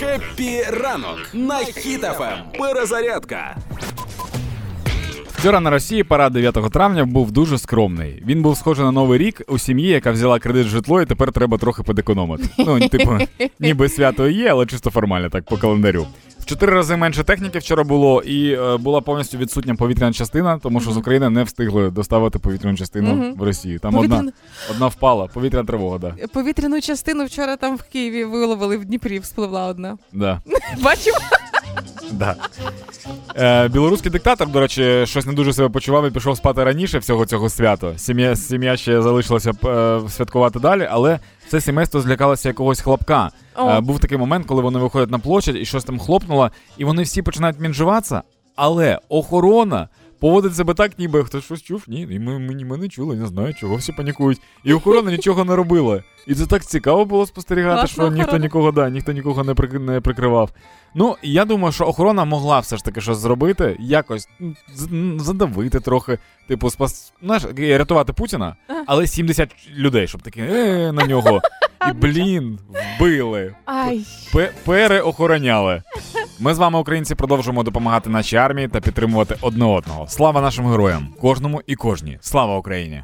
Happy ранок на Хіт FM. Перезарядка. Вчора на Росії парад 9 травня був дуже скромний. Він був схожий на новий рік у сім'ї, яка взяла кредит житло, і тепер треба трохи підекономити. Ну, типу, ніби свято є, але чисто формально, так по календарю. Чотири рази менше техніки вчора було, і е, була повністю відсутня повітряна частина, тому що з України не встигли доставити повітряну частину Мгм. в Росії. Там Повітря... одна, одна впала, повітряна тривога, да. Повітряну частину вчора там в Києві виловили в Дніпрі, вспливла одна. да. Бачив? Да. Е, білоруський диктатор, до речі, щось не дуже себе почував і пішов спати раніше всього цього свята. Сім'я, сім'я ще залишилася е, святкувати далі, але все сімейство злякалося якогось хлопка. Е, був такий момент, коли вони виходять на площадь і щось там хлопнуло, і вони всі починають мінжуватися, але охорона. Поводить себе так, ніби хтось щось чув. Ні, і ми, ми, ми не чули, не знаю, чого всі панікують. І охорона нічого не робила. І це так цікаво було спостерігати, Класна що ніхто нікого да, ніхто нікого не, прик- не прикривав. Ну, я думаю, що охорона могла все ж таки щось зробити, якось з- задавити трохи, типу, спас, знаєш, рятувати Путіна, але 70 людей, щоб такі е, на нього. І блін, вбили. Ай. Переохороняли. Ми з вами, українці, продовжуємо допомагати нашій армії та підтримувати одне одного. Слава нашим героям, кожному і кожній. Слава Україні!